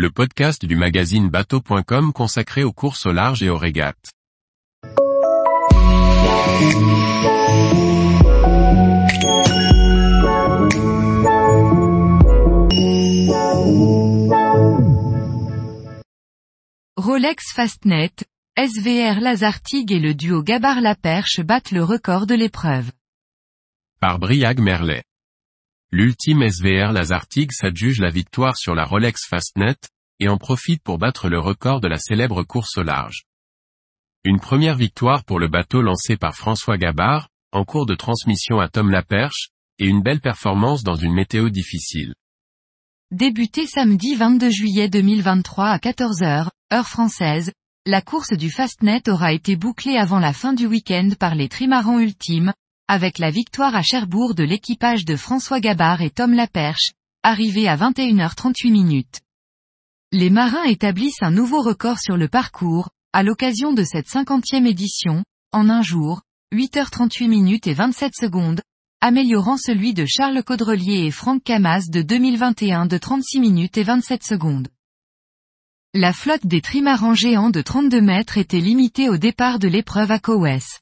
le podcast du magazine bateau.com consacré aux courses au large et aux régates. Rolex Fastnet, SVR Lazartigue et le duo Gabar-Laperche battent le record de l'épreuve. Par Briag Merlet. L'ultime SVR Lazartigue s'adjuge la victoire sur la Rolex Fastnet, et en profite pour battre le record de la célèbre course au large. Une première victoire pour le bateau lancé par François Gabard, en cours de transmission à Tom Laperche, et une belle performance dans une météo difficile. Débuté samedi 22 juillet 2023 à 14h, heure française, la course du Fastnet aura été bouclée avant la fin du week-end par les trimarans ultimes, avec la victoire à Cherbourg de l'équipage de François Gabard et Tom Laperche, arrivé à 21h38 minutes. Les marins établissent un nouveau record sur le parcours, à l'occasion de cette cinquantième édition, en un jour, 8h38 minutes et 27 secondes, améliorant celui de Charles Caudrelier et Franck Camas de 2021 de 36 minutes et 27 secondes. La flotte des trimarans géants de 32 mètres était limitée au départ de l'épreuve à Cowes.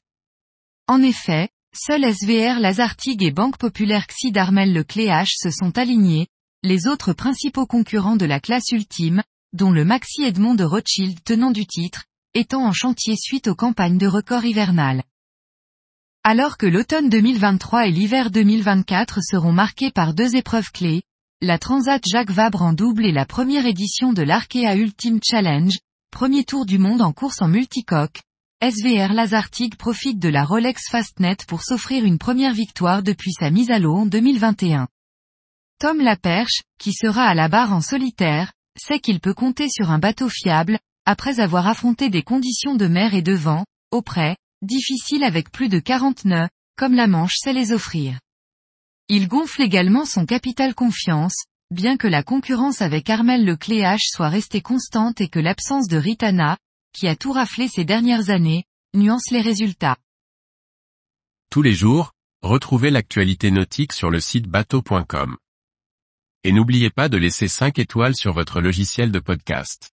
En effet, seuls SVR Lazartigue et Banque Populaire Xi d'Armel le Cléache se sont alignés, les autres principaux concurrents de la classe ultime, dont le Maxi Edmond de Rothschild tenant du titre, étant en chantier suite aux campagnes de record hivernales. Alors que l'automne 2023 et l'hiver 2024 seront marqués par deux épreuves clés, la Transat Jacques Vabre en double et la première édition de l'Arkea Ultimate Challenge, premier tour du monde en course en multicoque, SVR Lazartigue profite de la Rolex Fastnet pour s'offrir une première victoire depuis sa mise à l'eau en 2021. Tom Laperche, qui sera à la barre en solitaire, sait qu'il peut compter sur un bateau fiable, après avoir affronté des conditions de mer et de vent, auprès, difficiles avec plus de 40 nœuds, comme la Manche sait les offrir. Il gonfle également son capital confiance, bien que la concurrence avec Armel le Cléache soit restée constante et que l'absence de Ritana, qui a tout raflé ces dernières années, nuance les résultats. Tous les jours, retrouvez l'actualité nautique sur le site bateau.com. Et n'oubliez pas de laisser 5 étoiles sur votre logiciel de podcast.